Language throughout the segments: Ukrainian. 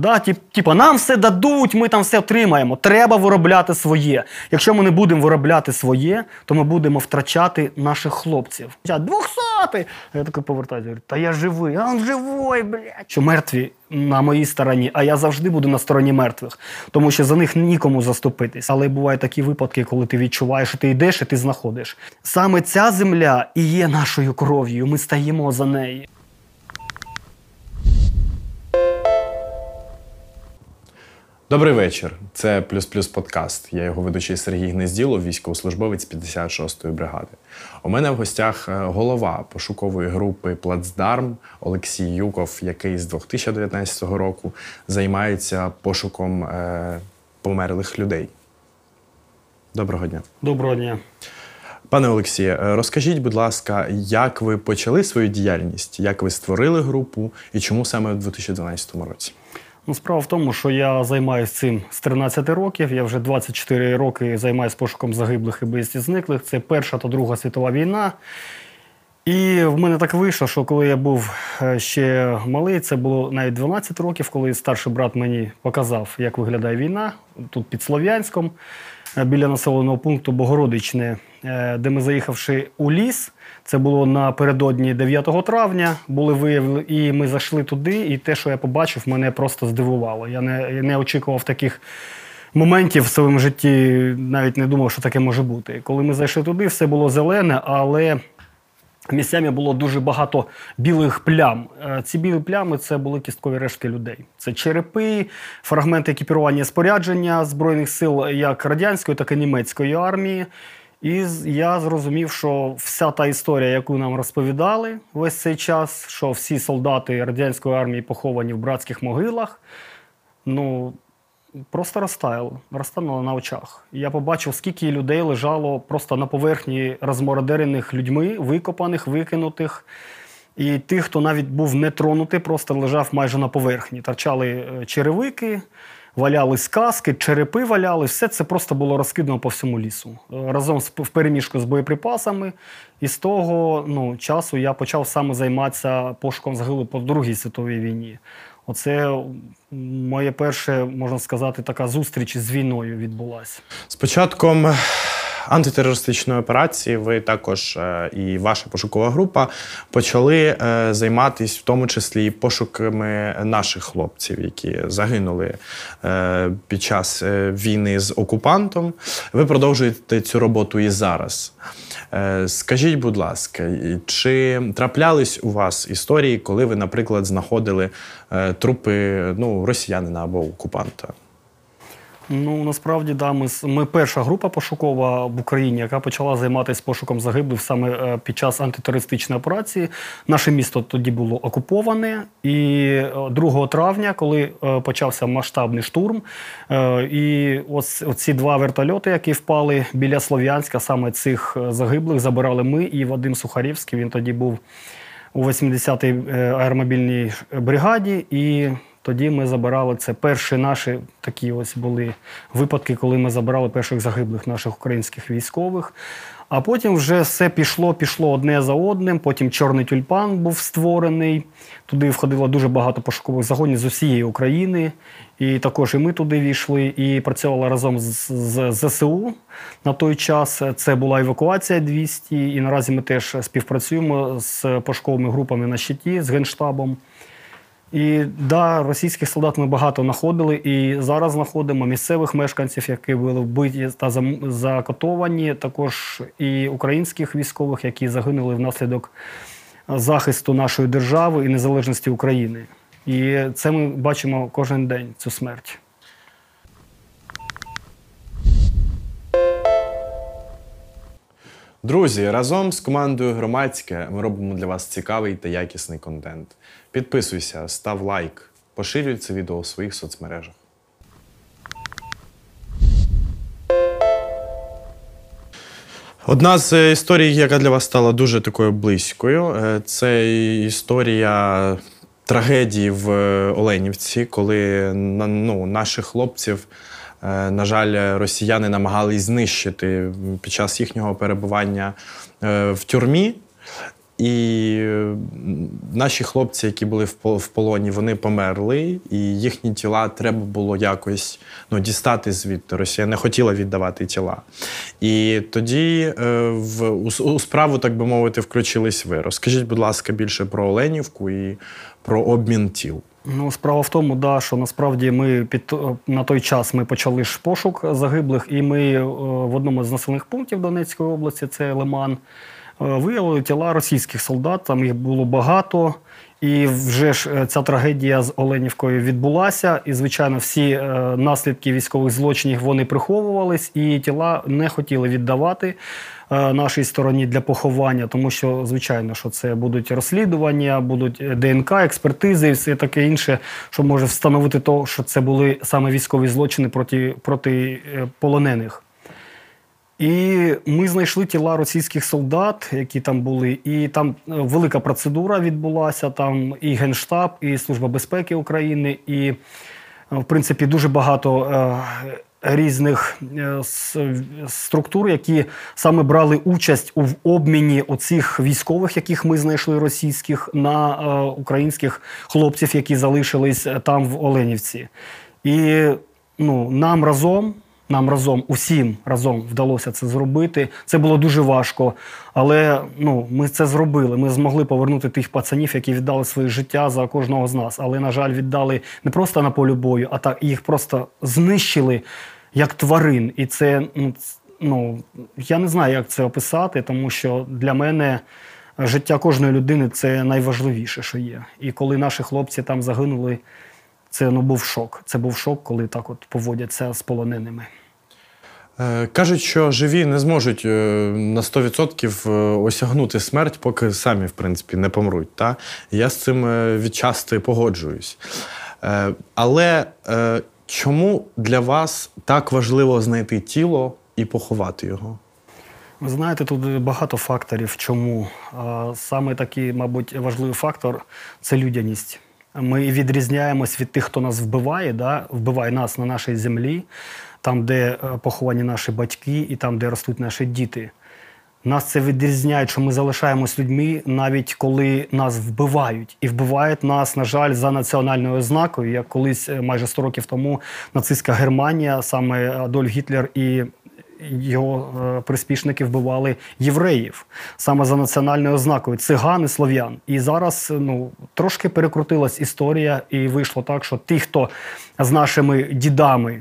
Да, тип, Типа, нам все дадуть, ми там все отримаємо. Треба виробляти своє. Якщо ми не будемо виробляти своє, то ми будемо втрачати наших хлопців. Двохсотий! Я такий повертаюся, говорю, та я живий, а він живий, блядь. Що мертві на моїй стороні, а я завжди буду на стороні мертвих, тому що за них нікому заступитись. Але бувають такі випадки, коли ти відчуваєш, що ти йдеш і ти знаходиш. Саме ця земля і є нашою кров'ю. Ми стаємо за неї. Добрий вечір. Це плюс плюс подкаст. Я його ведучий Сергій Гнезділов, військовослужбовець 56-ї бригади. У мене в гостях е, голова пошукової групи Плацдарм Олексій Юков, який з 2019 року займається пошуком е, померлих людей. Доброго дня. Доброго дня. Пане Олексію, е, розкажіть, будь ласка, як ви почали свою діяльність, як ви створили групу і чому саме у 2012 році? Ну, справа в тому, що я займаюся цим з 13 років. Я вже 24 роки займаюся пошуком загиблих і безвісті зниклих. Це Перша та Друга світова війна. І в мене так вийшло, що коли я був е, ще малий, це було навіть 12 років, коли старший брат мені показав, як виглядає війна тут під Слов'янськом, е, біля населеного пункту Богородичне, е, де ми заїхавши у ліс. Це було напередодні 9 травня. Були виявлені, і ми зайшли туди. І те, що я побачив, мене просто здивувало. Я не, не очікував таких. Моментів в своєму житті навіть не думав, що таке може бути. Коли ми зайшли туди, все було зелене, але місцями було дуже багато білих плям. Е, ці білі плями це були кісткові рештки людей. Це черепи, фрагменти екіпірування спорядження Збройних сил як радянської, так і німецької армії. І я зрозумів, що вся та історія, яку нам розповідали весь цей час, що всі солдати радянської армії поховані в братських могилах, ну просто розтаяли, розтануло на очах. Я побачив, скільки людей лежало просто на поверхні розмородерених людьми, викопаних, викинутих. І тих, хто навіть був не тронутий, просто лежав майже на поверхні. Торчали е, черевики валялись каски, черепи валяли, все це просто було розкидано по всьому лісу. Разом з в переміжку з боєприпасами. І з того ну, часу я почав саме займатися пошуком загиблих по Другій світовій війні. Оце моє перше, можна сказати, така зустріч з війною відбулася. З початком антитерористичної операції ви також е, і ваша пошукова група почали е, займатися в тому числі пошуками наших хлопців, які загинули е, під час війни з окупантом. Ви продовжуєте цю роботу і зараз. Скажіть, будь ласка, чи траплялись у вас історії, коли ви, наприклад, знаходили трупи ну, росіянина або окупанта? Ну насправді да, ми ми перша група пошукова в Україні, яка почала займатися пошуком загиблих саме е, під час антитерористичної операції. Наше місто тоді було окуповане, і 2 е, травня, коли е, почався масштабний штурм, і ось ці два вертольоти, які впали біля Слов'янська, саме цих загиблих забирали ми і Вадим Сухарівський. Він тоді був у 80-й аеромобільній бригаді. і тоді ми забирали це. Перші наші такі ось були випадки, коли ми забирали перших загиблих наших українських військових. А потім вже все пішло, пішло одне за одним. Потім чорний тюльпан був створений. Туди входило дуже багато пошукових загонів з усієї України. І також і ми туди війшли і працювали разом з, з ЗСУ на той час. Це була евакуація 200. І наразі ми теж співпрацюємо з пошуковими групами на щиті, з Генштабом. І да, російських солдат ми багато знаходили, і зараз знаходимо місцевих мешканців, які були вбиті та закатовані, також і українських військових, які загинули внаслідок захисту нашої держави і незалежності України. І це ми бачимо кожен день цю смерть. Друзі, разом з командою громадське ми робимо для вас цікавий та якісний контент. Підписуйся, став лайк, поширюй це відео у своїх соцмережах. Одна з історій, яка для вас стала дуже такою близькою, е, це історія трагедії в Оленівці, коли ну, наших хлопців. Е, на жаль, росіяни намагались знищити під час їхнього перебування е, в тюрмі. і е, наші хлопці, які були в полоні, вони померли, і їхні тіла треба було якось ну, дістати звідти. Росія не хотіла віддавати тіла. І тоді в, у справу, так би мовити, включились ви. Розкажіть, будь ласка, більше про Оленівку і про обмін тіл. Ну, справа в тому, да, що насправді ми під на той час ми почали ж пошук загиблих, і ми е, в одному з населених пунктів Донецької області, це Лиман, е, виявили тіла російських солдат. Там їх було багато. І вже ж е, ця трагедія з Оленівкою відбулася. І, звичайно, всі е, наслідки військових злочинів вони приховувались, і тіла не хотіли віддавати е, нашій стороні для поховання, тому що, звичайно, що це будуть розслідування, будуть ДНК, експертизи і все таке інше, що може встановити то, що це були саме військові злочини проти, проти полонених. І ми знайшли тіла російських солдат, які там були, і там е, велика процедура відбулася. Там і Генштаб, і Служба безпеки України, і, е, в принципі, дуже багато е, різних структур, які саме брали участь у обміні оцих військових, яких ми знайшли російських, на українських хлопців, які залишились там в Оленівці. І ну, нам разом. Нам разом, усім разом вдалося це зробити. Це було дуже важко, але ну, ми це зробили. Ми змогли повернути тих пацанів, які віддали своє життя за кожного з нас. Але, на жаль, віддали не просто на полі бою, а так їх просто знищили як тварин. І це ну, ну я не знаю, як це описати, тому що для мене життя кожної людини це найважливіше, що є. І коли наші хлопці там загинули, це ну, був шок. Це був шок, коли так от поводяться з полоненими. Е, Кажуть, що живі не зможуть е, на 100% е, осягнути смерть, поки самі, в принципі, не помруть. Та? Я з цим відчасти погоджуюсь. Але чому для вас так важливо знайти тіло і поховати його? Ви знаєте, тут багато факторів, чому. Саме такий, мабуть, важливий фактор це людяність. Ми відрізняємось від тих, хто нас вбиває, да? вбиває нас на нашій землі, там, де е, поховані наші батьки, і там, де ростуть наші діти. Нас це відрізняє, що ми залишаємось людьми, навіть коли нас вбивають. І вбивають нас, на жаль, за національною ознакою, як колись е, майже 100 років тому нацистська Германія, саме Адольф Гітлер і його е, приспішники вбивали євреїв саме за національною ознакою циган і слов'ян. І зараз е, ну трошки перекрутилась історія, і вийшло так, що ті, хто з нашими дідами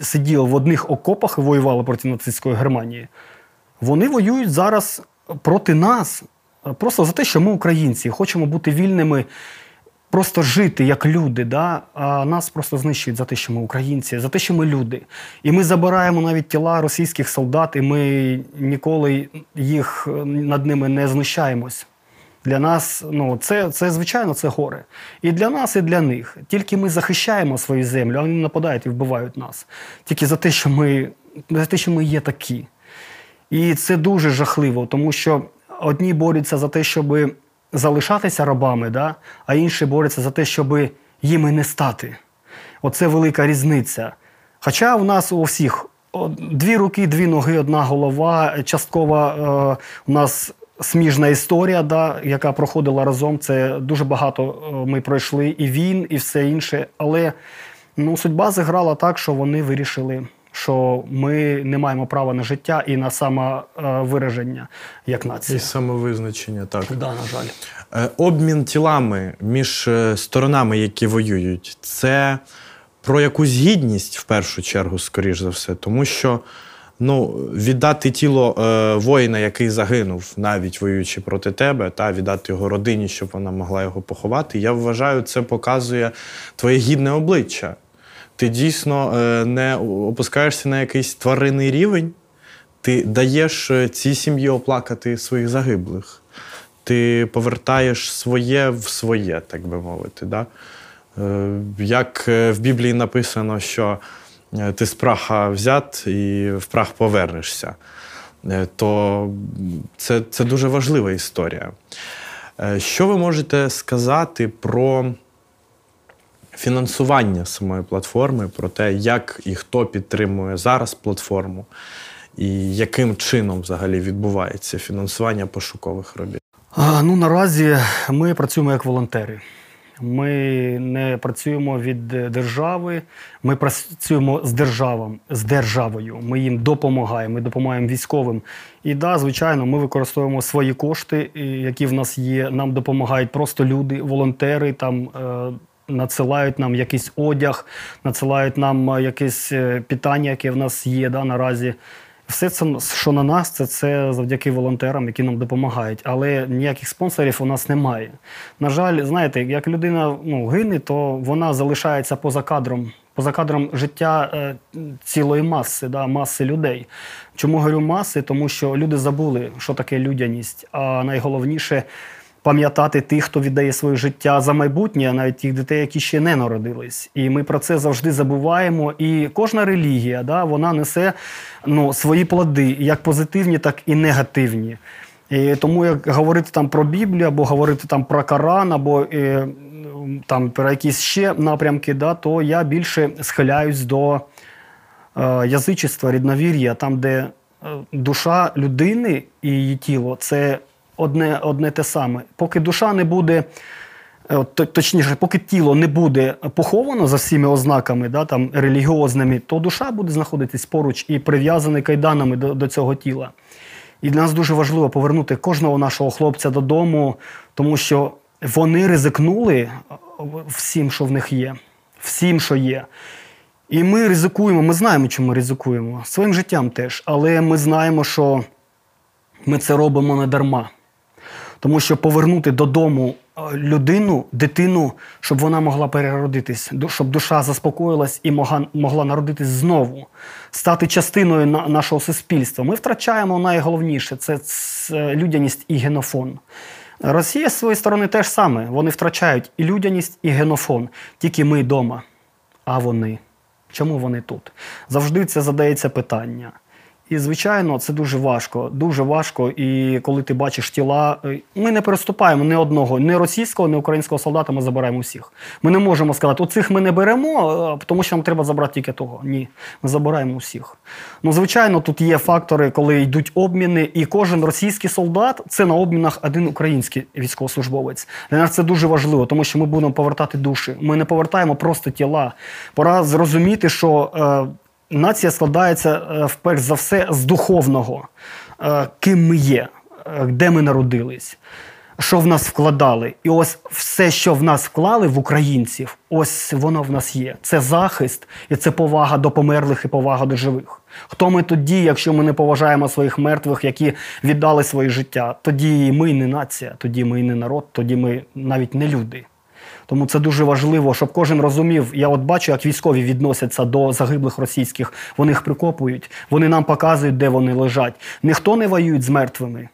сиділи в одних окопах і воювали проти нацистської Германії, вони воюють зараз проти нас. е, Просто за те, що ми українці, хочемо бути вільними, просто жити як люди. Да? А нас просто знищують за те, що ми українці, за те, що ми люди. І ми забираємо навіть тіла російських солдат, і ми ніколи їх е, над ними не знущаємось. Для нас, ну, це, це звичайно, це горе. І для нас, і для них. Тільки ми захищаємо свою землю, а вони нападають і вбивають нас. Тільки за те, що ми, за те, що ми є такі. І це дуже жахливо, тому що одні борються за те, щоб залишатися рабами, да? а інші борються за те, щоб їми не стати. Оце велика різниця. Хоча у нас у всіх дві руки, дві ноги, одна голова, частково е, у нас сміжна історія, да, яка проходила разом. Це дуже багато е, ми пройшли і війн, і все інше. Але ну, судьба зіграла так, що вони вирішили, що ми не маємо права на життя і на самовираження як нація. І самовизначення, так. Да, на жаль. Е, Обмін тілами між е, сторонами, які воюють, це про якусь гідність в першу чергу, скоріш за все, тому що ну, віддати тіло е, воїна, який загинув, навіть воюючи проти тебе, та віддати його родині, щоб вона могла його поховати. Я вважаю, це показує твоє гідне обличчя. Ти дійсно е, не опускаєшся на якийсь тваринний рівень, ти даєш е, цій сім'ї оплакати своїх загиблих. Ти повертаєш своє в своє, так би мовити. Да? Е, Як в Біблії написано, що ти з праха взят і в прах повернешся, то це, це дуже важлива історія. Що ви можете сказати про фінансування самої платформи, про те, як і хто підтримує зараз платформу, і яким чином взагалі відбувається фінансування пошукових робіт? Ну, наразі ми працюємо як волонтери. Ми не працюємо від е, держави, ми працюємо з державом, з державою. Ми їм допомагаємо, ми допомагаємо військовим. І да, звичайно, ми використовуємо свої кошти, які в нас є. Нам допомагають просто люди, волонтери там. Надсилають нам якийсь одяг, надсилають нам е, якесь е, питання, яке в нас є да, наразі. Все це, що на нас, це, це завдяки волонтерам, які нам допомагають. Але ніяких спонсорів у нас немає. На жаль, знаєте, як людина ну, гине, то вона залишається поза кадром, поза кадром життя е, цілої маси, да, маси людей. Чому говорю маси? Тому що люди забули, що таке людяність. А найголовніше пам'ятати тих, хто віддає своє життя за майбутнє, навіть тих дітей, які ще не народились. І ми про це завжди забуваємо. І кожна релігія, да, вона несе ну, свої плоди, як позитивні, так і негативні. І тому як говорити там про Біблію, або говорити там про Коран, або е, там про якісь ще напрямки, да, то я більше схиляюсь до е, язичества, рідновір'я, там, де е, душа людини і її тіло це одне, одне те саме. Поки душа не буде, е, точніше, поки тіло не буде поховано за всіми ознаками, да, там, релігіозними, то душа буде знаходитись поруч і прив'язаний кайданами до, до цього тіла. І для нас дуже важливо повернути кожного нашого хлопця додому, тому що вони ризикнули е, всім, що в них є, всім, що є. І ми ризикуємо, ми знаємо, чому ризикуємо, своїм життям теж. Але ми знаємо, що ми це робимо не дарма. Тому що повернути додому е, людину, дитину, щоб вона могла переродитись, щоб душа заспокоїлась і могла, народитись знову, стати частиною на, нашого суспільства. Ми втрачаємо найголовніше це, ц- людяність і генофон. Росія з своєї сторони теж саме. Вони втрачають і людяність, і генофон. Тільки ми вдома. А вони? Чому вони тут? Завжди це задається питання. І, звичайно, це дуже важко. Дуже важко. І коли ти бачиш тіла, е, ми не переступаємо ні одного, ні російського, ні українського солдата, ми забираємо всіх. Ми не можемо сказати, оцих ми не беремо, е, тому що нам треба забрати тільки того. Ні, ми забираємо усіх. Ну, звичайно, тут є фактори, коли йдуть обміни, і кожен російський солдат це на обмінах один український військовослужбовець. Для нас це дуже важливо, тому що ми будемо повертати душі. Ми не повертаємо просто тіла. Пора зрозуміти, що. Нація складається е, вперш за все з духовного, Е, ким ми є, е, де ми народились, що в нас вкладали. І ось все, що в нас вклали в українців, ось воно в нас є. Це захист і це повага до померлих і повага до живих. Хто ми тоді, якщо ми не поважаємо своїх мертвих, які віддали своє життя? Тоді ми не нація, тоді ми не народ, тоді ми навіть не люди. Тому це дуже важливо, щоб кожен розумів. Я от бачу, як військові відносяться до загиблих російських. Вони їх прикопують, вони нам показують, де вони лежать. Ніхто не воює з мертвими.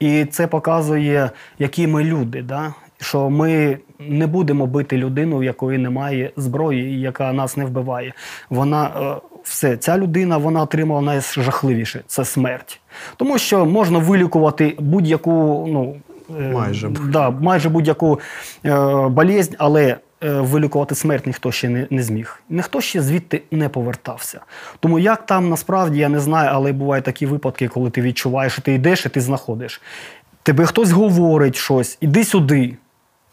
І це показує, які ми люди. Да? Що ми не будемо бити людину, у якої немає зброї, і яка нас не вбиває. Вона е, все, ця людина вона отримала найжахливіше це смерть. Тому що можна вилікувати будь-яку, ну Майже. да, майже будь-яку е, болезнь, але е, вилікувати смерть ніхто ще не, не зміг. Ніхто ще звідти не повертався. Тому як там насправді я не знаю, але бувають такі випадки, коли ти відчуваєш, що ти йдеш і ти знаходиш. Тебе хтось говорить щось, іди сюди.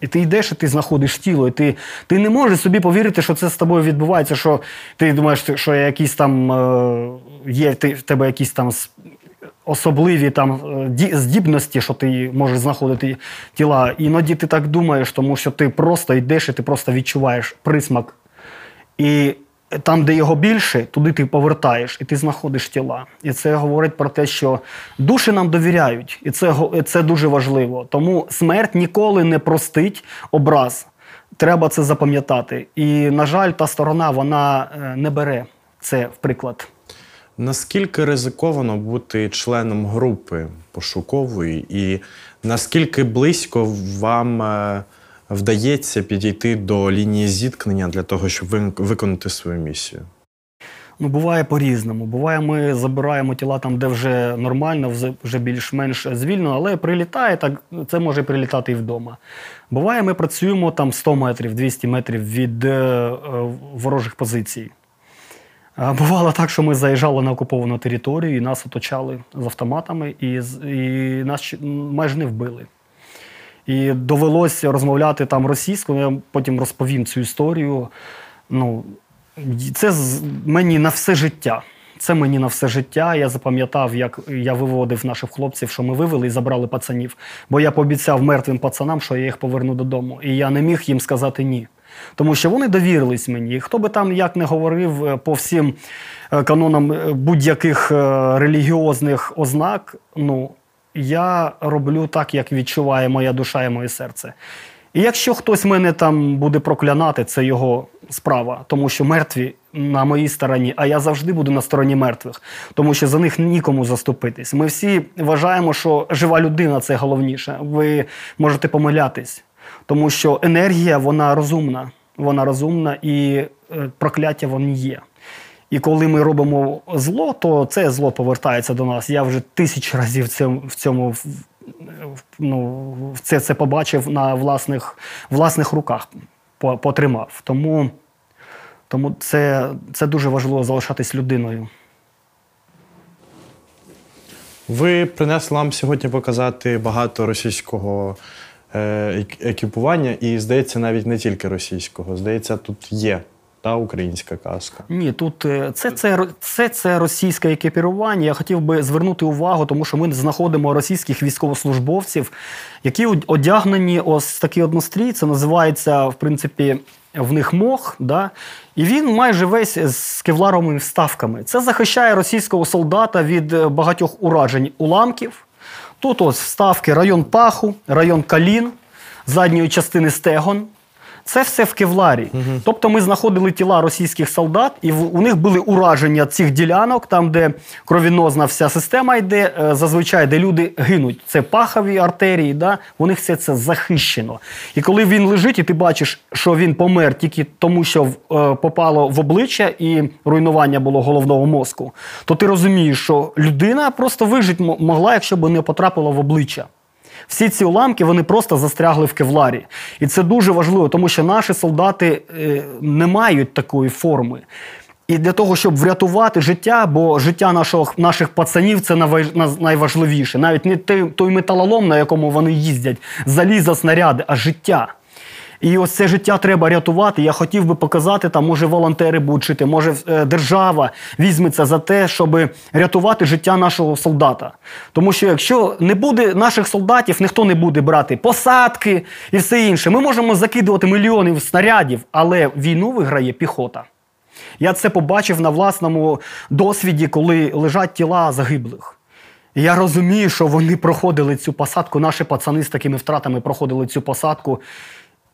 І ти йдеш, і ти знаходиш тіло, і ти, ти не можеш собі повірити, що це з тобою відбувається, що ти думаєш, що якісь там е, є ти, в тебе якісь там особливі там е, ді- здібності, що ти можеш знаходити тіла. Іноді ти так думаєш, тому що ти просто йдеш і ти просто відчуваєш присмак. І там, де його більше, туди ти повертаєш і ти знаходиш тіла. І це говорить про те, що душі нам довіряють, і це, це дуже важливо. Тому смерть ніколи не простить образ. Треба це запам'ятати. І, на жаль, та сторона вона е, не бере це в приклад. Наскільки ризиковано бути членом групи пошукової, і наскільки близько вам е, вдається підійти до лінії зіткнення для того, щоб виконати свою місію? Ну, буває по-різному. Буває, ми забираємо тіла там, де вже нормально, вже- більш-менш звільно, але прилітає, так це може прилітати і вдома. Буває, ми працюємо там 100 метрів, 200 метрів від е, е, ворожих позицій. Бувало так, що ми заїжджали на окуповану територію і нас оточали з автоматами, і, і нас майже не вбили. І довелося розмовляти там російською. Я потім розповім цю історію. Ну, це мені на все життя. Це мені на все життя. Я запам'ятав, як я виводив наших хлопців, що ми вивели і забрали пацанів. Бо я пообіцяв мертвим пацанам, що я їх поверну додому. І я не міг їм сказати ні. Тому що вони довірились мені. Хто би там як не говорив е, по всім е, канонам е, будь-яких релігіозних ознак, ну я роблю так, як відчуває моя душа і моє серце. І якщо хтось мене там буде проклянати, це його справа, тому що мертві на моїй стороні, а я завжди буду на стороні мертвих, тому що за них нікому заступитись. Ми всі вважаємо, що жива людина це головніше. Ви можете помилятись, тому що енергія вона розумна, вона розумна і е, прокляття вони є. І коли ми робимо зло, то це зло повертається до нас. Я вже тисяч разів в цьому, ну, це, це побачив на власних, власних руках, потримав. Тому, тому це, це дуже важливо залишатись людиною. Ви принесли нам сьогодні показати багато російського екіпування, і здається, навіть не тільки російського. Здається, тут є та українська казка. Ні, тут е, це, це, це, це російське екіпірування. Я хотів би звернути увагу, тому що ми знаходимо російських військовослужбовців, які одягнені ось такий однострій. Це називається, в принципі, в них мох. Да? І він майже весь з кевларовими вставками. Це захищає російського солдата від е, багатьох уражень уламків. Тут ось вставки район паху, район калін, задньої частини стегон. Це все в кевларі. Тобто ми знаходили тіла російських солдат, і в- у них були ураження цих ділянок, там, де кровінозна вся система йде, е, зазвичай, де люди гинуть. Це пахові артерії, да? у них все це захищено. І коли він лежить, і ти бачиш, що він помер тільки тому, що в- е, попало в обличчя і руйнування було головного мозку, то ти розумієш, що людина просто вижити могла, якщо б не потрапила в обличчя. Всі ці уламки вони просто застрягли в кевларі. І це дуже важливо, тому що наші солдати е, не мають такої форми. І для того, щоб врятувати життя, бо життя нашого, наших пацанів це найважливіше. Навіть не той металолом, на якому вони їздять, заліза, снаряди, а життя. І ось це життя треба рятувати. Я хотів би показати, там, може, волонтери будуть жити, може, е, держава візьметься за те, щоб рятувати життя нашого солдата. Тому що якщо не буде наших солдатів, ніхто не буде брати посадки і все інше. Ми можемо закидувати мільйонів снарядів, але війну виграє піхота. Я це побачив на власному досвіді, коли лежать тіла загиблих. Я розумію, що вони проходили цю посадку, наші пацани з такими втратами проходили цю посадку.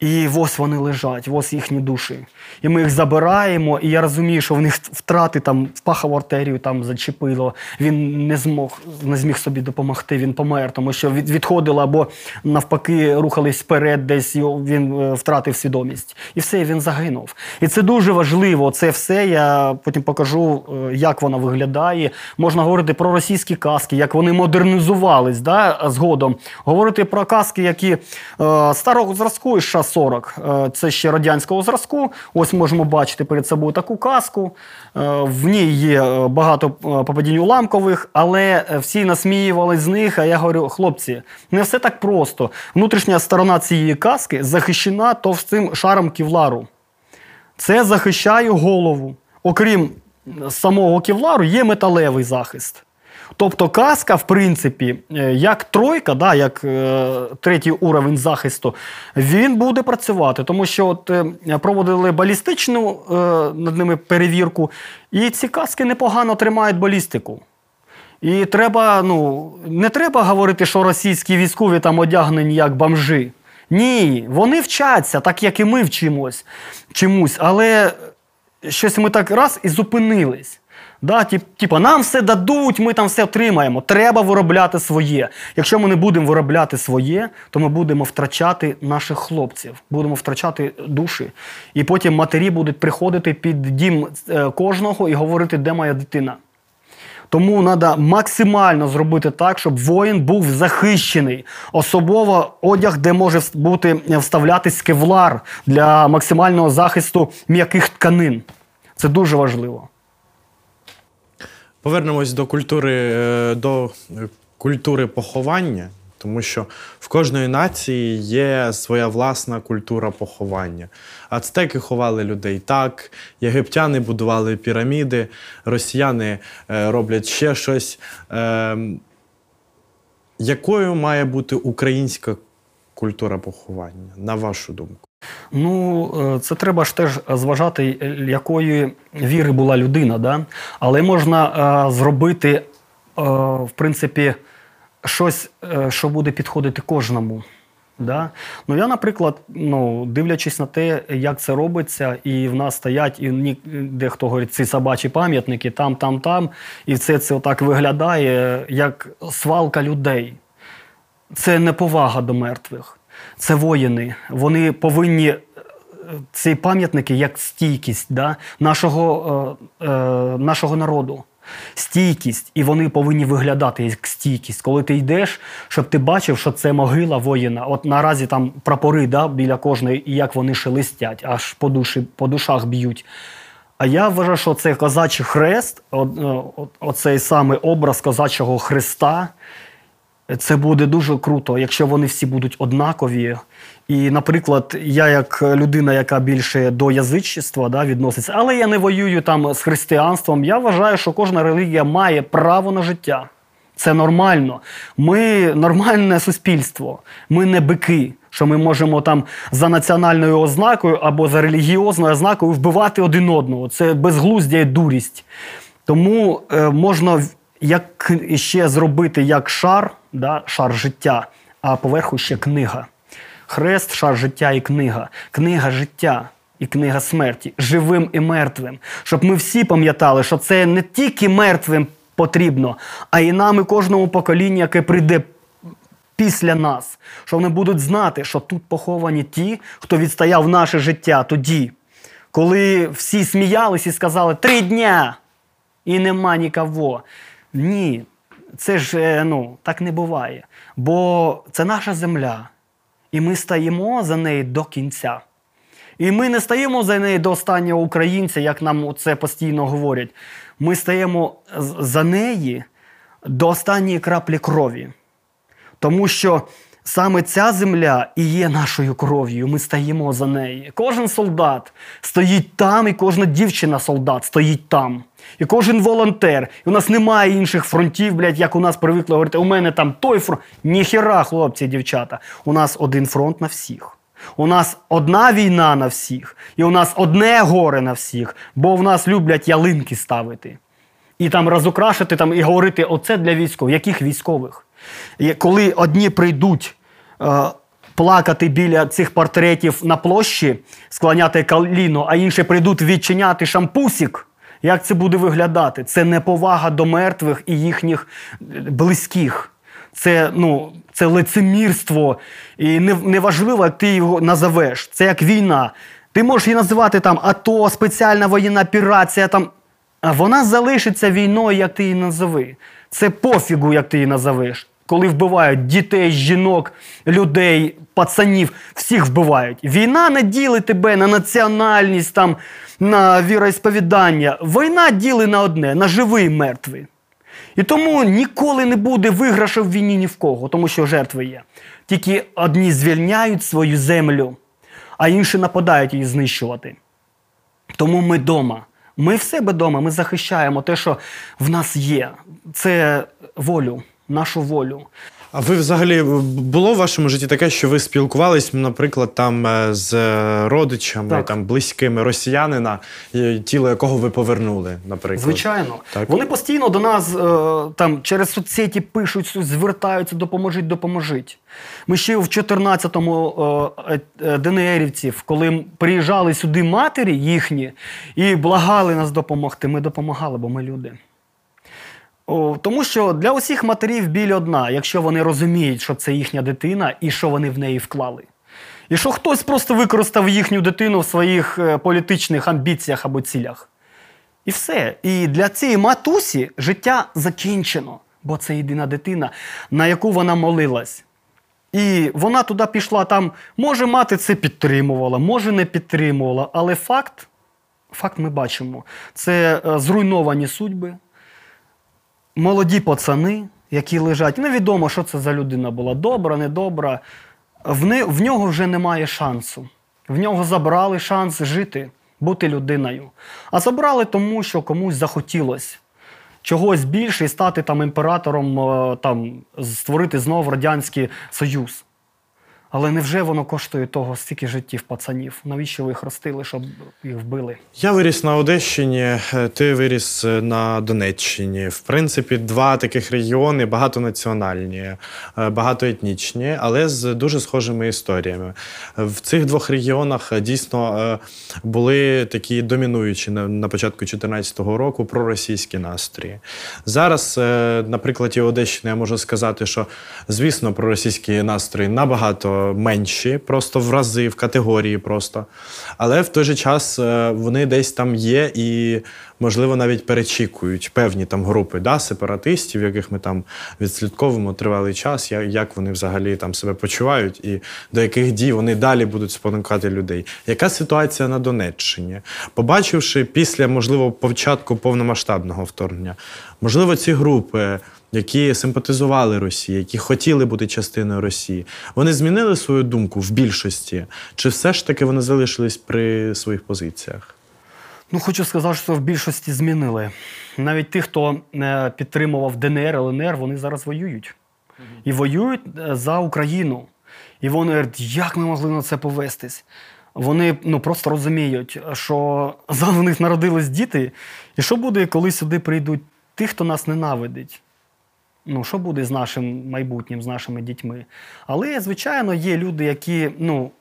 І ось вони лежать, ось їхні душі. І ми їх забираємо, і я розумію, що в них втрати там в артерію там зачепило. Він не змог не зміг собі допомогти. Він помер, тому що відходило або навпаки рухались вперед, десь він е, втратив свідомість. І все, він загинув. І це дуже важливо. Це все я потім покажу, е, як воно виглядає. Можна говорити про російські каски, як вони модернізувались да, згодом. Говорити про каски, які е, старого зразку із 40 е, це ще радянського зразку. Ось можемо бачити перед собою таку каску. Е, в ній є е, багато попадінь уламкових, але всі насміювались з них. А я говорю, хлопці, не все так просто. Внутрішня сторона цієї каски захищена товстим шаром ківлару. Це захищає голову. Окрім самого кевлару, є металевий захист. Тобто каска, в принципі, е, як тройка, да, як е, третій уровень захисту, він буде працювати. Тому що от, е, проводили балістичну е, над ними перевірку, і ці каски непогано тримають балістику. І треба, ну, не треба говорити, що російські військові там одягнені як бомжи. Ні, вони вчаться, так як і ми вчимось чомусь, але щось ми так раз і зупинились. Да, тип, типа, нам все дадуть, ми там все отримаємо. Треба виробляти своє. Якщо ми не будемо виробляти своє, то ми будемо втрачати наших хлопців, будемо втрачати душі. І потім матері будуть приходити під дім е, кожного і говорити, де моя дитина. Тому треба максимально зробити так, щоб воїн був захищений. Особливо одяг, де може бути е, вставлятись кевлар для максимального захисту м'яких тканин. Це дуже важливо. Повернемось до культури, е, до культури поховання. тому що в кожної нації є своя власна культура поховання. Ацтеки ховали людей так, єгиптяни будували піраміди, росіяни е, роблять ще щось. Е, якою має бути українська культура поховання, на вашу думку? Ну, е, це треба ж теж зважати, якої віри була людина. Да? Але можна е, зробити, е, в принципі, щось, що буде підходити кожному. Да? Ну, я, наприклад, ну, дивлячись на те, як це робиться, і в нас стоять, і дехто говорить, ці собачі пам'ятники, там, там, там, і все це отак виглядає, як свалка людей. Це неповага до мертвих. Це воїни. Вони повинні е, ці пам'ятники як стійкість да, нашого, е, е, нашого народу. Стійкість, і вони повинні виглядати як стійкість. Коли ти йдеш, щоб ти бачив, що це могила воїна. От наразі там прапори да, біля кожної, і як вони шелестять, аж по, душі, по душах б'ють. А я вважаю, що це козачий хрест, оцей самий образ козачого хреста. Це буде дуже круто, якщо вони всі будуть однакові. І, наприклад, я як людина, яка більше до язичництва да, відноситься, але я не воюю там з християнством. Я вважаю, що кожна релігія має право на життя. Це нормально. Ми нормальне суспільство. Ми не бики, що ми можемо там за національною ознакою або за релігіозною ознакою вбивати один одного. Це безглуздя і дурість. Тому е, можна як ще зробити як шар, да, шар життя, а поверху ще книга. Хрест, шар життя і книга. Книга життя і книга смерті, живим і мертвим. Щоб ми всі пам'ятали, що це не тільки мертвим потрібно, а і нам, і кожному поколінню, яке прийде після нас. Що вони будуть знати, що тут поховані ті, хто відстояв наше життя тоді, коли всі сміялись і сказали три дня і нема нікого. Ні, це ж е, ну, так не буває. Бо це наша земля, і ми стаємо за неї до кінця. І ми не стаємо за неї до останнього українця, як нам це постійно говорять. Ми стаємо за неї до останньої краплі крові. Тому що саме ця земля і є нашою кров'ю. Ми стоїмо за неї. Кожен солдат стоїть там, і кожна дівчина солдат стоїть там. І кожен волонтер. І у нас немає інших фронтів, блядь, як у нас привикли говорити, у мене там той фронт. Ніхіра, хлопці, дівчата. У нас один фронт на всіх. У нас одна війна на всіх, і у нас одне горе на всіх, бо в нас люблять ялинки ставити і там розукрашити там, і говорити, оце для військових. Яких військових? Коли одні прийдуть е, плакати біля цих портретів на площі, склоняти каліно, а інші прийдуть відчиняти шампусік, як це буде виглядати? Це неповага до мертвих і їхніх е, близьких. Це, ну, це лицемірство. І неважливо, як ти його назовеш. Це як війна. Ти можеш її називати там АТО, спеціальна воєнна операція. Там, вона залишиться війною, як ти її назови. Це пофігу, як ти її назовеш. Коли вбивають дітей, жінок, людей, пацанів, всіх вбивають. Війна не ділить тебе на національність, там, на віроісповідання. Війна ділить на одне на живий і мертвий. І тому ніколи не буде виграшу в війні ні в кого, тому що жертви є. Тільки одні звільняють свою землю, а інші нападають її знищувати. Тому ми вдома. Ми в себе вдома, ми захищаємо те, що в нас є. Це волю, нашу волю. А ви взагалі було в вашому житті таке, що ви спілкувались, наприклад, там е, з родичами, Так. там близькими росіянина, тіло якого ви повернули, наприклад? Звичайно. Так. Вони постійно до нас е, там через соцсеті пишуть, звертаються, допоможіть, допоможіть. Ми ще в 14-му е, е, ДНРівців, коли приїжджали сюди матері їхні і благали нас допомогти, ми допомагали, бо ми люди. Тому що для усіх матерів біль одна, якщо вони розуміють, що це їхня дитина і що вони в неї вклали. І що хтось просто використав їхню дитину в своїх е, політичних амбіціях або цілях. І все. І для цієї матусі життя закінчено, бо це єдина дитина, на яку вона молилась. І вона туди пішла там, може, мати це підтримувала, може, не підтримувала, але факт, факт ми бачимо: це е, зруйновані судьби, молоді пацани, які лежать. Невідомо, що це за людина була, добра, недобра. В, не, в нього вже немає шансу. В нього забрали шанс жити, бути людиною. А забрали тому, що комусь захотілося чогось більше і стати там імператором, е, там, створити знову Радянський Союз. Але невже воно коштує того стільки життів пацанів? Навіщо ви їх ростили, щоб їх вбили? Я виріс на Одещині, е, ти виріс е, на Донеччині. В принципі, два таких регіони багатонаціональні, е, багатоетнічні, але з дуже схожими історіями. В цих двох регіонах дійсно були такі домінуючі на, початку 2014 року проросійські настрої. Зараз, е, на прикладі Одещини, я можу сказати, що звісно, проросійські настрої набагато менші, просто в рази, в категорії просто. Але в той же час е, вони десь там є і, можливо, навіть перечікують певні там групи да, сепаратистів, яких ми там відслідковуємо тривалий час, як вони взагалі там себе почувають і до яких дій вони далі будуть спонукати людей. Яка ситуація на Донеччині? Побачивши після, можливо, початку повномасштабного вторгнення, можливо, ці групи які симпатизували Росії, які хотіли бути частиною Росії, вони змінили свою думку в більшості, чи все ж таки вони залишились при своїх позиціях? Ну, хочу сказати, що в більшості змінили. Навіть ті, хто е, підтримував ДНР, ЛНР, вони зараз воюють. І воюють е, за Україну. І вони говорять, як ми могли на це повестись? Вони ну, просто розуміють, що за в них народились діти, і що буде, коли сюди прийдуть ті, хто нас ненавидить? Ну, що буде з нашим майбутнім, з нашими дітьми? Але, звичайно, є люди, які, ну,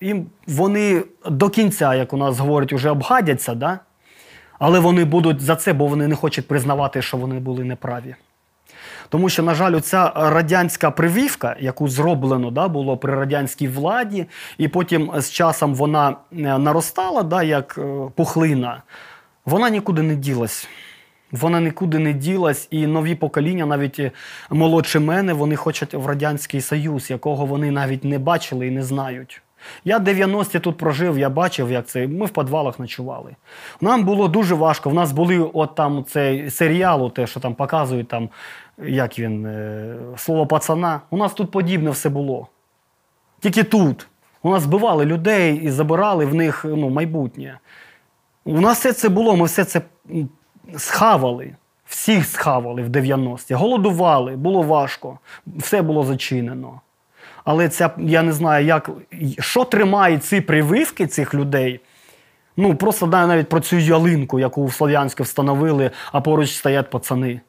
їм вони до кінця, як у нас говорять, вже обгадяться, да? але вони будуть за це, бо вони не хочуть признавати, що вони були неправі. Тому що, на жаль, ця радянська прививка, яку зроблено да, було при радянській владі, і потім з часом вона е, наростала, да, як е, пухлина, вона нікуди не ділась. Вона нікуди не ділась, і нові покоління, навіть е, молодші мене, вони хочуть в Радянський Союз, якого вони навіть не бачили і не знають. Я 90-ті тут прожив, я бачив, як це. Ми в підвалах ночували. Нам було дуже важко. В нас були от там цей серіал, те, що там показують, там, як він, е, слово пацана. У нас тут подібне все було. Тільки тут. У нас збивали людей і забирали в них ну, майбутнє. У нас все це було, ми все це схавали. Всіх схавали в 90-ті. Голодували, було важко, все було зачинено. Але ця, я не знаю, як, що тримає ці прививки цих людей. Ну, просто навіть про цю ялинку, яку в Слов'янську встановили, а поруч стоять пацани.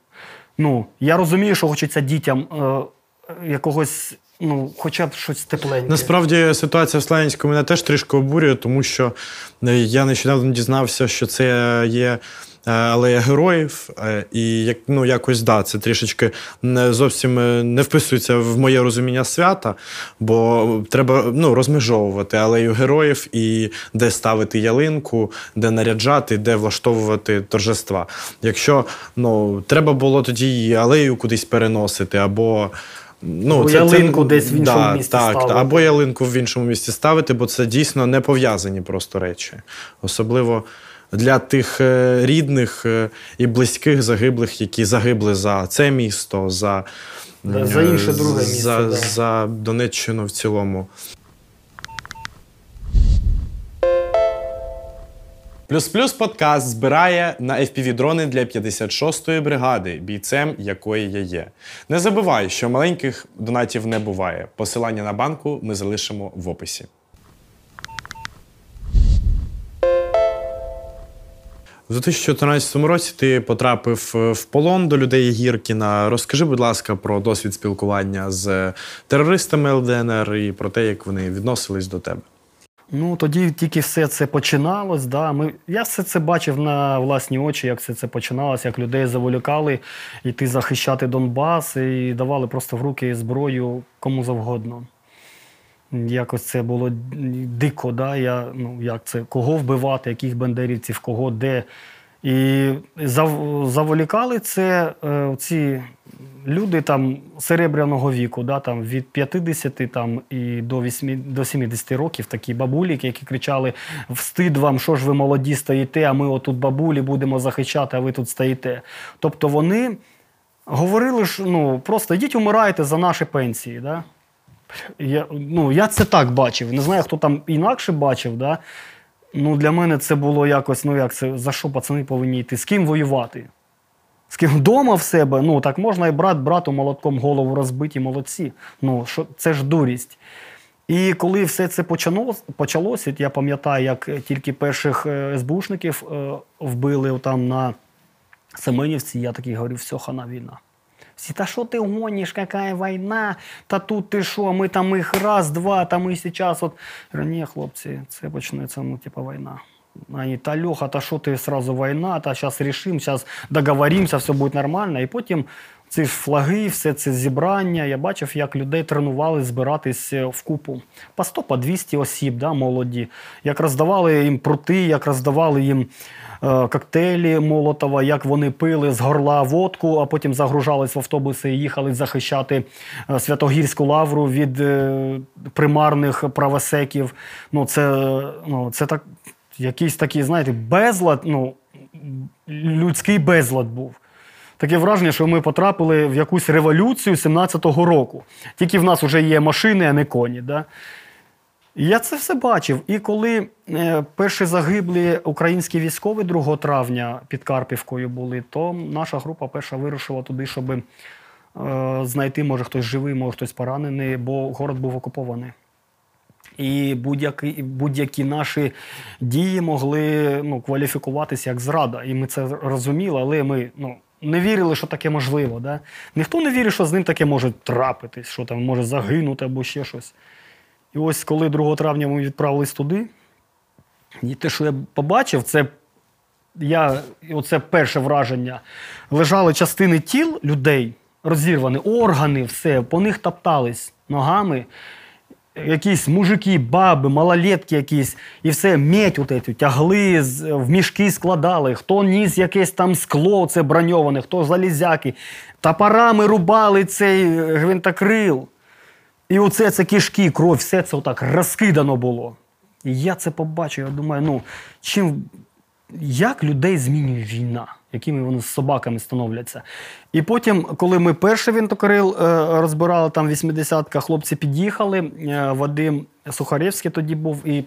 Ну, я розумію, що хочеться дітям е, якогось, ну, хоча б щось тепленьке. Насправді ситуація в Славянську мене теж трішки обурює, тому що е, я нещодавно дізнався, що це є. Е, Алея героїв, е, і як ну якось да, це трішечки не зовсім е, не вписується в моє розуміння свята, бо треба ну, розмежовувати алею героїв і де ставити ялинку, де наряджати, де влаштовувати торжества. Якщо ну треба було тоді і алею кудись переносити, або ну Або ялинку десь в іншому місці так, ставити. або ялинку в іншому місці ставити, бо це дійсно не пов'язані просто речі. Особливо для тих е, рідних е, і близьких загиблих, які загибли за це місто, за, Да, за інше е, друге місце, за, да. за Донеччину в цілому. Плюс-плюс подкаст збирає на FPV-дрони для 56-ї бригади, бійцем якої я є. Не забувай, що маленьких донатів не буває. Посилання на банку ми залишимо в описі. У 2014 році ти потрапив е, в полон до людей Гіркіна. Розкажи, будь ласка, про досвід спілкування з терористами ЛДНР і про те, як вони відносились до тебе. Ну, тоді тільки все це починалось. Да. Ми, я все це бачив на власні очі, як все це починалось, як людей заволікали йти захищати Донбас і давали просто в руки зброю кому завгодно. Якось це було дико, да? Я, ну, як це, кого вбивати, яких бандерівців, кого де. І зав, заволікали це е, ці люди там серебряного віку, да, там, від 50 там, і до, 8, до 70 років, такі бабуліки, які кричали: Встид вам, що ж ви молоді стоїте, а ми отут бабулі будемо захищати, а ви тут стоїте. Тобто вони Говорили ж, ну, просто йдіть умирайте за наші пенсії. Да? Я, ну, я це так бачив. Не знаю, хто там інакше бачив. Да? Ну, для мене це було якось, ну як це, за що пацани повинні йти? З ким воювати? З ким вдома в себе, ну так можна і брат брату молотком голову розбиті, молодці. Ну, що, це ж дурість. І коли все це почалось, почалося, я пам'ятаю, як тільки перших е, СБУшників е, вбили там на Семенівці, я такий говорю, все, хана війна. Всі, та що ти гониш, яка війна? Та тут ти що, ми там їх раз, два, там і зараз. От. Я говорю, ні, хлопці, це почнеться, ну, типа, війна. Они, та Леха, та що ти сразу війна, та зараз рішимо, зараз договоримося, все буде нормально. І потім ці ж флаги, все це зібрання. Я бачив, як людей тренували збиратись е, в купу. По 100, по 200 осіб, да, молоді. Як роздавали їм прути, як роздавали їм е, коктейлі Молотова, як вони пили з горла водку, а потім загружались в автобуси і їхали захищати е, Святогірську лавру від примарних правосеків. Ну, це, ну, це так, якийсь такий, знаєте, безлад, ну, людський безлад був. Таке враження, що ми потрапили в якусь революцію 17-го року. Тільки в нас вже є машини, а не коні. Да? І я це все бачив. І коли е, перші загиблі українські військові 2 травня під Карпівкою були, то наша група перша вирушила туди, щоб е, знайти, може хтось живий, може хтось поранений, бо город був окупований. І будь-які, будь-які наші дії могли ну, кваліфікуватися як зрада. І ми це розуміли, але ми ну, не вірили, що таке можливо. Да? Ніхто не вірив, що з ним таке може трапитись, що там може загинути або ще щось. І ось коли 2 травня ми відправились туди, і те, що я побачив, це я, оце перше враження. Лежали частини тіл людей, розірвані, органи, все, по них топтались ногами. Якісь мужики, баби, малолетки якісь, і все медь от эту, тягли, в мішки складали, хто ніс якесь там скло, це броньоване, хто залізяки, топорами рубали цей е, гвинтокрил. І оце це кишки, кров, все це отак розкидано було. І я це побачив, я думаю, ну чим як людей змінює війна, якими вони з собаками становляться. І потім, коли ми перший винтокрил е, розбирали, там 80-ка, хлопці під'їхали, е, Вадим Сухаревський тоді був, і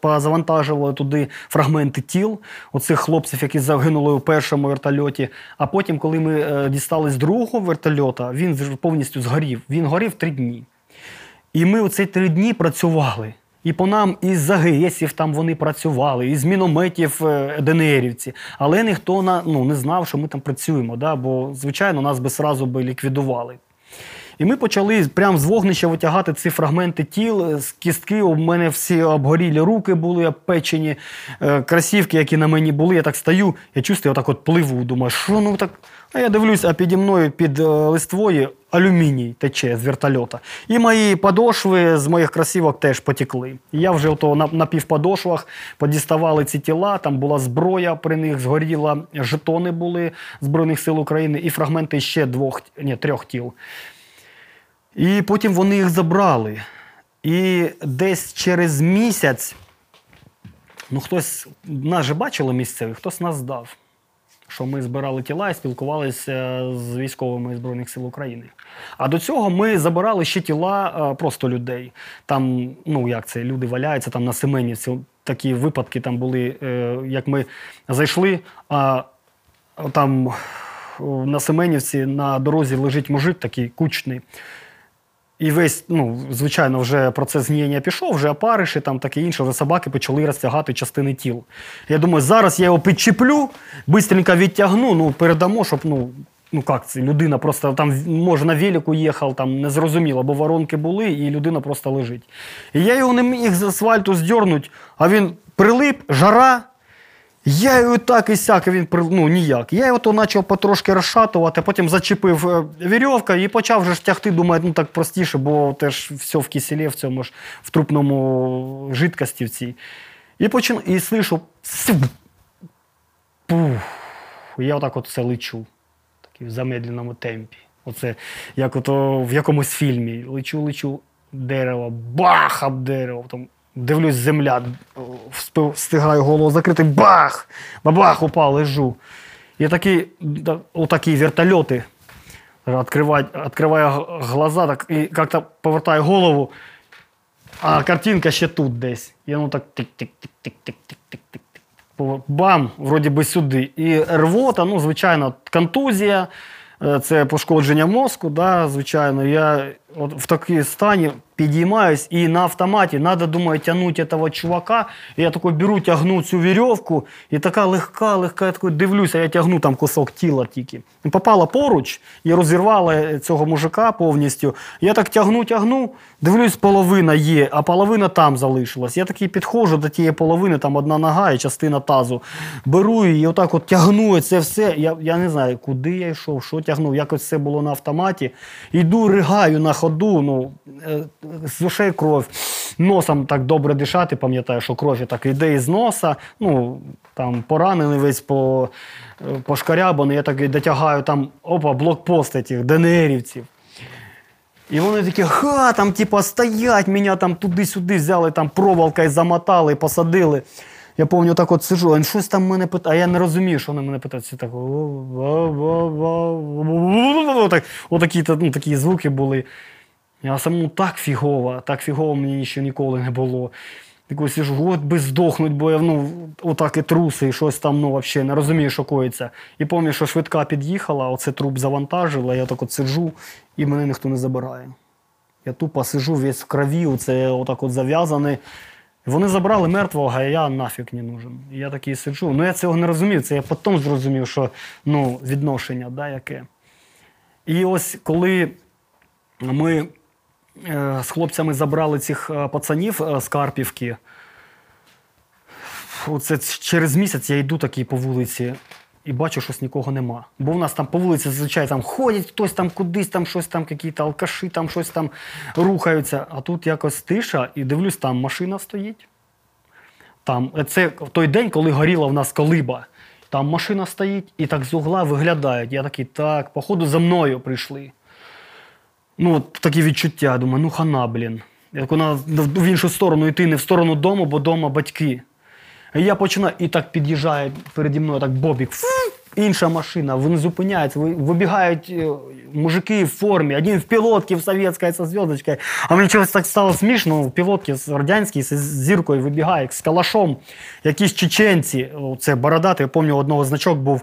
позавантажували туди фрагменти тіл оцих хлопців, які загинули у першому вертольоті. А потім, коли ми е, дістали з другого вертольота, він повністю згорів. Він горів три дні. І ми оці три дні працювали. І по нам із АГСів там вони працювали, із мінометів е, ДНРівці. Але ніхто на, ну, не знав, що ми там працюємо, да? бо, звичайно, нас би сразу би ліквідували. І ми почали прямо з вогнища витягати ці фрагменти тіл, е, з кістки. У мене всі обгорілі руки були обпечені, е, красівки, які на мені були. Я так стою, я чувствую, отак от пливу. Думаю, що ну так. А я дивлюсь, а піді мною під е, листвою алюміній тече з вертольота. І мої подошви з моїх красівок теж потекли. Я вже ото на, на півподошвах подіставали ці тіла, там була зброя при них, згоріла, жетони були Збройних сил України і фрагменти ще двох, ні, трьох тіл. І потім вони їх забрали. І десь через місяць, ну хтось нас же бачило місцевий, хтось нас здав. Що ми збирали тіла і спілкувалися з військовими Збройних сил України. А до цього ми забирали ще тіла е, просто людей. Там, ну як це, люди валяються там на Семенівці. Такі випадки там були, е, як ми зайшли, а там на Семенівці на дорозі лежить мужик такий кучний. І весь, ну, звичайно, вже процес гнієння пішов, вже опариші, там таке інше, вже собаки почали розтягати частини тіл. Я думаю, зараз я його підчіплю, швидко відтягну, ну, передамо, щоб, ну, ну як це, людина просто там, може, на велику їхав, там незрозуміло, бо воронки були, і людина просто лежить. І я його не міг з асфальту здьорнути, а він прилип, жара. Я його так і сяк, він ну, ніяк. Я його то почав потрошки розшатувати, потім зачепив е, вірьовка і почав вже ж тягти, думаю, ну так простіше, бо теж все в киселі, в цьому ж в трупному жидкості в цій. І почин... і слышу. Пух. Я отак от все лечу. Такий в замедленому темпі. Оце як ото в якомусь фільмі. Лечу, лечу, дерево, бах об дерево. Там дивлюсь, земля, встигаю голову закрити, бах! Бабах упав, лежу. І такі, отакі вертольоти открываю глаза так, і як-то повертаю голову, а картинка ще тут десь. І воно так тик-тик-тик-тик-тик-тик-тик. Бам! Вроді би сюди. І рвота, ну, звичайно, контузія, е, це пошкодження мозку, да, звичайно. Я от в такій стані підіймаюсь і на автоматі треба, думаю, тягнути цього чувака. І я такой беру, тягну цю вірьовку, і така легка, легка, я такой дивлюся, я тягну там кусок тіла тільки. І Попала поруч і розірвала цього мужика повністю. Я так тягну, тягну, дивлюсь, половина є, а половина там залишилась. Я такий підходжу до тієї половини, там одна нога і частина тазу. Беру її, отак от тягну це все. Я, я не знаю, куди я йшов, що тягнув. Якось все було на автоматі. Йду, ригаю на ходу, ну, е, з ушей кров. Носом так добре дишати, пам'ятаю, що кров так йде із носа. Ну, там поранений весь по, е, пошкарябаний, я так дотягаю там, опа, блокпост цих ДНРівців. І вони такі, ха, там, типа, стоять, мене там туди-сюди взяли, там проволокою замотали, посадили. Я пам'ятаю, так от сижу, він щось там мене питає, а я не розумію, що вони мене питають. Всі так, так, отакі, ну, такі звуки були. Я самому так фігово, так фігово мені ще ніколи не було. Такой сижу, от би здохнуть, бо я ну, отак і труси, і щось там ну, взагалі не розумію, що коїться. І пам'ятаю, що швидка під'їхала, оце труп завантажила, я так от сиджу, і мене ніхто не забирає. Я тупо сижу весь в крові, оце отак от зав'язаний. Вони забрали мертвого, а я нафіг не нужен. І я такий сиджу. Ну я цього не розумів. Це я потім зрозумів, що ну, відношення, да, яке. І ось коли ми е, з хлопцями забрали цих е, пацанів е, з Карпівки, оце через місяць я йду такий по вулиці і бачу, щось нікого нема. Бо в нас там по вулиці зазвичай там ходять, хтось там кудись, там щось там, якісь алкаші, там щось там рухаються. А тут якось тиша, і дивлюсь, там машина стоїть. Там, е, це в той день, коли горіла в нас колиба. Там машина стоїть і так з угла виглядають. Я такий, так, походу, за мною прийшли. Ну, от такі відчуття. Думаю, ну хана, блін. Як вона в іншу сторону йти, не в сторону дому, бо вдома батьки. Я починаю, і так під'їжджає переді мною так бобік. Інша машина, вони зупиняються, вибігають е, мужики в формі, один в пілотці в совєтській зі зв'язочкою. А мені чогось так стало смішно, в пілотці з радянській з зіркою вибігає, з калашом. Якісь чеченці, це бородати, я пам'ятаю, одного значок був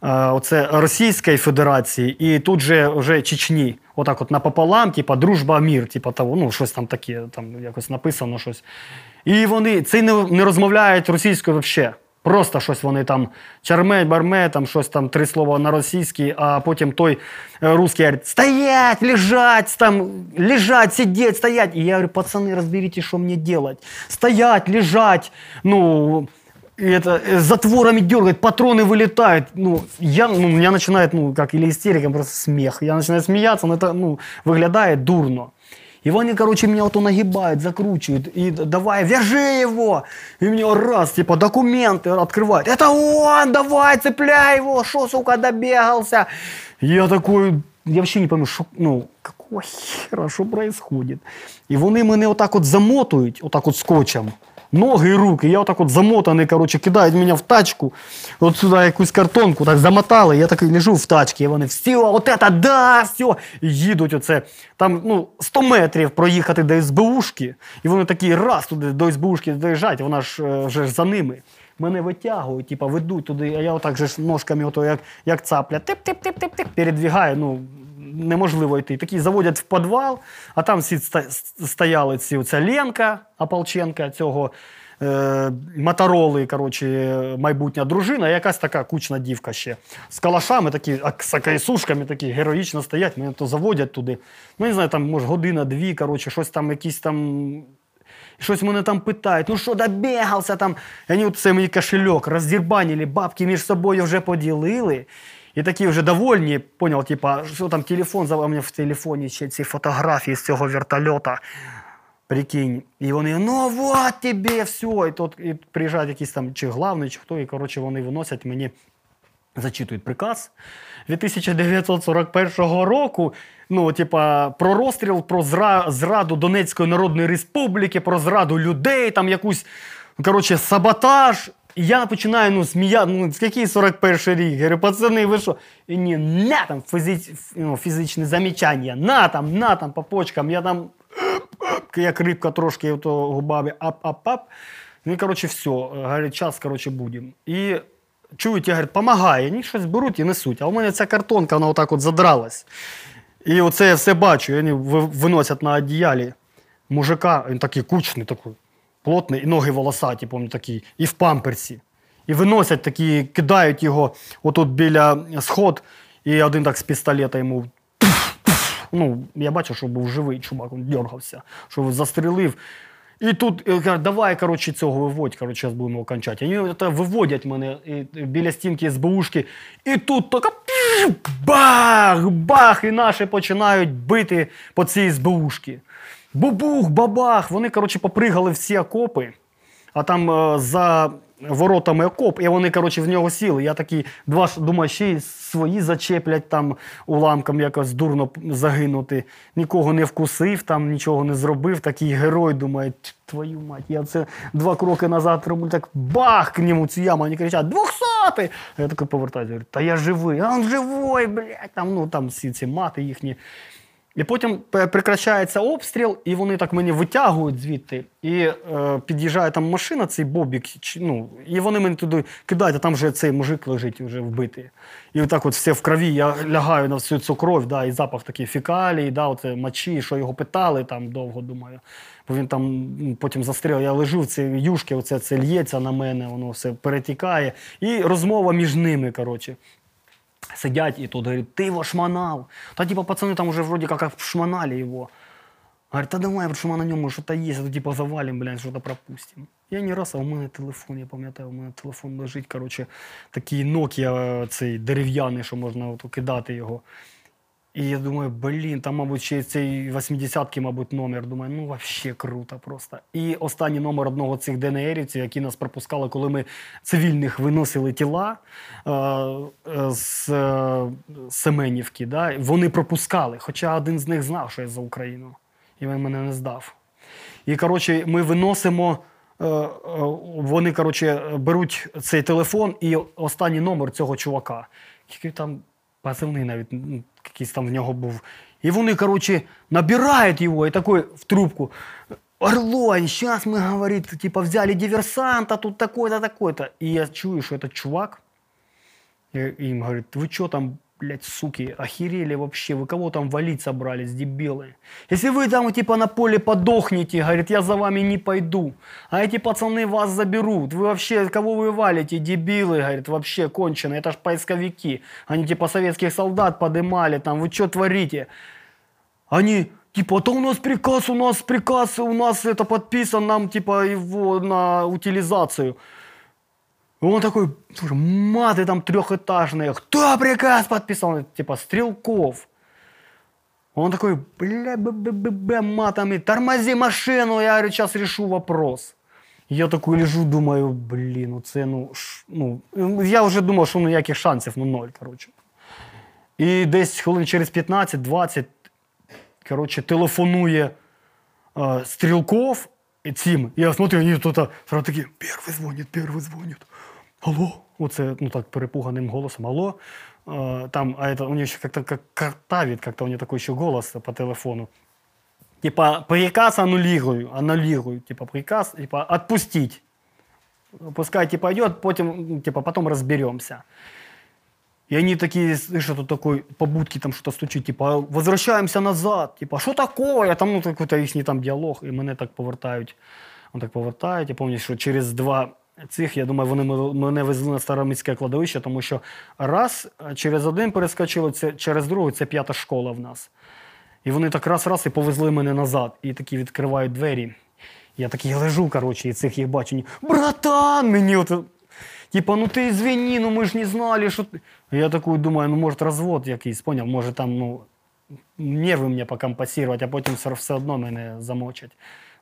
оце Російської Федерації, і тут же вже Чечні. Отак от напополам, типа дружба, мір, типа того, ну щось там таке, там якось написано щось. І вони це не, не розмовляють російською взагалі. Просто щось вони там чарме, барме, там щось там три слова на російській, а потім той е, русський говорить: стоять, лежать, там, лежать, сидеть, стоять. І я говорю, пацани, розберіть, що мені делать. Стоять, лежать, ну, и это, э, затворами дергает, патроны вылетают. Ну, я, ну, у меня начинает, ну, как или истерика, просто смех. Я начинаю смеяться, но это, ну, выглядает дурно. И они, короче, меня вот нагибают, закручивают. И давай, вяжи его. И мне раз, типа, документы открывают. Это он, давай, цепляй его. Шо, сука, добегался. Я такой, я вообще не пойму, що, ну, какого хера, що происходит? І вони мене отак от замотують, отак от скотчем. Ноги і руки. Я отак от замотаний, коротше, кидають мене в тачку. От сюди якусь картонку так замотали. Я такий лежу в тачці, і вони все, от это, да, все. І їдуть оце. Там ну, 100 метрів проїхати до СБУшки. І вони такі раз туди до СБУшки доїжджають, вона ж е, вже ж за ними. Мене витягують, типа, ведуть туди, а я отак же ж ножками, ото, як, як цапля, тип-тип-тип-тип-тип, передвігаю. Ну, неможливо йти. Такі заводять в підвал, а там всі стояли ці оця Ленка Ополченка, цього е, Мотороли, коротше, майбутня дружина, якась така кучна дівка ще. З калашами, такі, з акайсушками такі героїчно стоять, мене то заводять туди. Ну, не знаю, там, може, година-дві, коротше, щось там, якісь там. Щось мене там питають, ну що добігався там. І вони це мені кошельок роздірбанили, бабки між собою вже поділили. І такі вже довольні, поняв, типа, що там телефон, за- мене в телефоні ще ці фотографії з цього вертольота. Прикинь. І вони, ну вот тебе, все. І тут і приїжджають якісь там чи главний, чи хто, і коротше вони виносять мені зачитують приказ від 1941 року. Ну, типа, про розстріл, про зра- зраду Донецької Народної Республіки, про зраду людей, там якусь, коротше, саботаж. І я починаю ну, смія, ну, який 41 рік? Говорю, пацани, ви що? І мені, на там фізич, ну, фізичне замічання, на там, на там по почкам, я там як рибка трошки губами ап-ап-ап. Ну і, коротше, все. Говорить, час, коротше, будемо. І чують, я говорю, помагає. Вони щось беруть і несуть. А у мене ця картонка, вона отак от задралась. І оце я все бачу. і Вони виносять на одіялі мужика, він такий кучний, такий, плотний, і ноги волосаті, пам'ятаю, такі, і в памперсі. І виносять такі, кидають його отут біля сход, і один так з пістолета йому. Ну, я бачив, що був живий чувак, він дергався, що застрелив. І тут е, кажуть, давай, коротше, цього виводь, коротше, зараз будемо окончати. Вони виводять мене біля стінки СБУшки, і тут така бах, бах, і наші починають бити по цій СБУшки. Бубух, бабах. Вони, коротше, попригали всі окопи, а там е, за воротами окоп, і вони, коротше, в нього сіли. Я такий, два думаю, ще й свої зачеплять там уламком якось дурно загинути. Нікого не вкусив, там нічого не зробив. Такий герой, думає, твою мать, я це два кроки назад роблю, так бах к ньому цю яму. Вони кричать, двохсотий! А я такий повертаюся, говорю, та я живий, а він живий, блядь. Там, ну, там всі ці мати їхні. І потім прекращається обстріл, і вони так мені витягують звідти. І е, під'їжджає там машина, цей бобік, ну, і вони мене туди кидають, а там вже цей мужик лежить вже вбитий. І отак от все в крові, я лягаю на всю цю кров, да, і запах такий фекалій, да, оце мочі, що його питали там довго, думаю. Бо він там м, потім застріл. Я лежу в цій юшки, оце це лється на мене, воно все перетікає. І розмова між ними, коротше. Сидять и тут говорит, ты его шмонал. Та типа пацаны там уже вроде как шмонали его. Говорит, та давай що на ньому що то є, то типа завалим, блядь, що то пропустим. Я не раз, а у мене телефон, я пам'ятаю, у мене телефон лежить, коротше, такий Nokia цей дерев'яний, що можна от, кидати його. І я думаю, блін, там, мабуть, ще цей 80-ки, мабуть, номер. Думаю, ну взагалі круто просто. І останній номер одного цих ДНРівців, які нас пропускали, коли ми цивільних виносили тіла е, е, з е, Семенівки. Да? Вони пропускали, хоча один з них знав, що я за Україну. І він мене не здав. І, коротше, ми виносимо. е, е, Вони, коротше, беруть цей телефон і останній номер цього чувака. Який там позивний навіть ну, якийсь там в нього був. І вони, коротше, набирають його і такой в трубку. Орлонь, сейчас мы, говорит, типа взяли диверсанта, тут такой-то, такой-то. И я чую, что этот чувак, и им говорит, вы что там, блядь, суки, охерели вообще, вы кого там валить собрались, дебилы? Если вы там, типа, на поле подохнете, говорит, я за вами не пойду. А эти пацаны вас заберут. Вы вообще, кого вы валите, дебилы, говорит, вообще конченые, это ж поисковики. Они, типа, советских солдат подымали, там, вы что творите? Они, типа, да у нас приказ, у нас приказ, у нас это подписан, нам, типа, его на утилизацию. И он такой, слушай, маты там трехэтажные. Кто приказ подписал? Типа, Стрелков. Он такой, бля, б, б, б, б, матами, тормози машину, я говорю, сейчас решу вопрос. Я такой лежу, думаю, блін, ну це ну, ш- ну, я вже думав, що ну, ніяких шансів, ну ноль, коротше. І десь хвилин через 15-20, коротше, телефонує э, Стрелков и цим. Я смотрю, они тут а, сразу такі, перший дзвонить, перший дзвонить. Алло. Оце, ну так, перепуганным голосом. Алло. Э, там, а это у нее еще как-то как картавит, как-то у нее такой еще голос по телефону. Типа, приказ аннулирую, аннулирую. Типа, приказ, типа, отпустить. Пускай, типа, идет, потом, типа, потом разберемся. И они такие, слышат, тут такой по будке там что-то стучит, типа, возвращаемся назад, типа, що такое? Там ну, какой-то їхній там діалог, і мене так повертають. Он так повертають. Я пам'ятаю, що через два цих, я думаю, вони мене везли на староміське кладовище, тому що раз через один перескочили, це через другий, це п'ята школа в нас. І вони так раз-раз і повезли мене назад. І такі відкривають двері. Я такий лежу, коротше, і цих їх бачу. Братан, мені от. Типа, ну ти извини, ну ми ж не знали, що. Я такой думаю, ну може розвод якийсь, поняв, може там, ну, нерви мені покомпенсувати, а потім все одно мене замочать.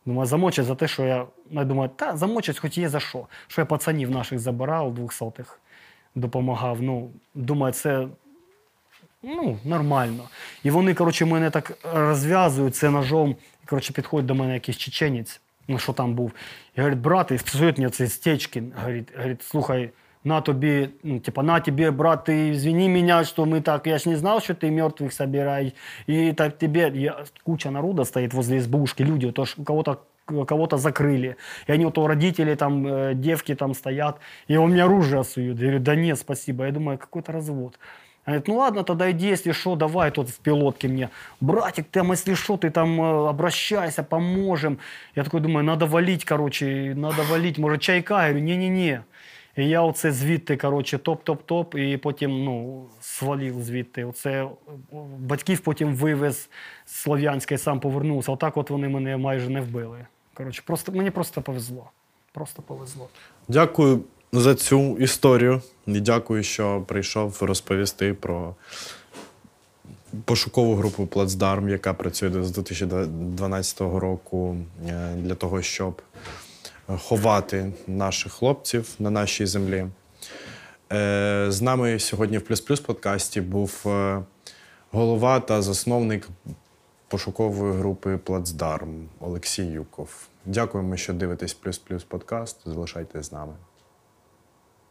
Думаю, замочать за те, що я. ну, Я думаю, та замочать хоч є за що. Що я пацанів наших забирав, двохсотих, допомагав. Ну, думаю, це ну, нормально. І вони, коротше, мене так розв'язують це ножом. І, коротше, підходить до мене якийсь чеченець. ну що там був. І говорить, брат, і мені цей Стечкін. Говорить, слухай, на тобі, ну, типа, на тебе, брат, ты извини меня, что мы так, я ж не знал, что ты мертвых собираешь. И так тебе, я, куча народа стоит возле избушки, люди, то кого-то кого-то закрыли. И они вот у родителей там, э, девки там стоят, и он мне оружие суют. Я говорю, да нет, спасибо. Я думаю, какой-то развод. Она говорит, ну ладно, тогда иди, если что, давай тут в пилотке мне. Братик, там, если что, ты там э, обращайся, поможем. Я такой думаю, надо валить, короче, надо валить, может, чайка? Я говорю, не-не-не. І я оце звідти, коротше, топ-топ-топ, і потім ну, свалив звідти. Оце е, батьків потім вивез з Слов'янська і сам повернувся. Отак от вони мене майже не вбили. Коротше, просто, мені просто повезло. Просто повезло. Дякую за цю історію. І дякую, що прийшов розповісти про пошукову групу Плацдарм, яка працює з 2012 року е, для того, щоб ховати наших хлопців на нашій землі. Е, З нами сьогодні в Плюс Плюс подкасті був е, голова та засновник пошукової групи Плацдарм Олексій Юков. Дякуємо, що дивитесь Плюс Плюс подкаст. Залишайтесь з нами.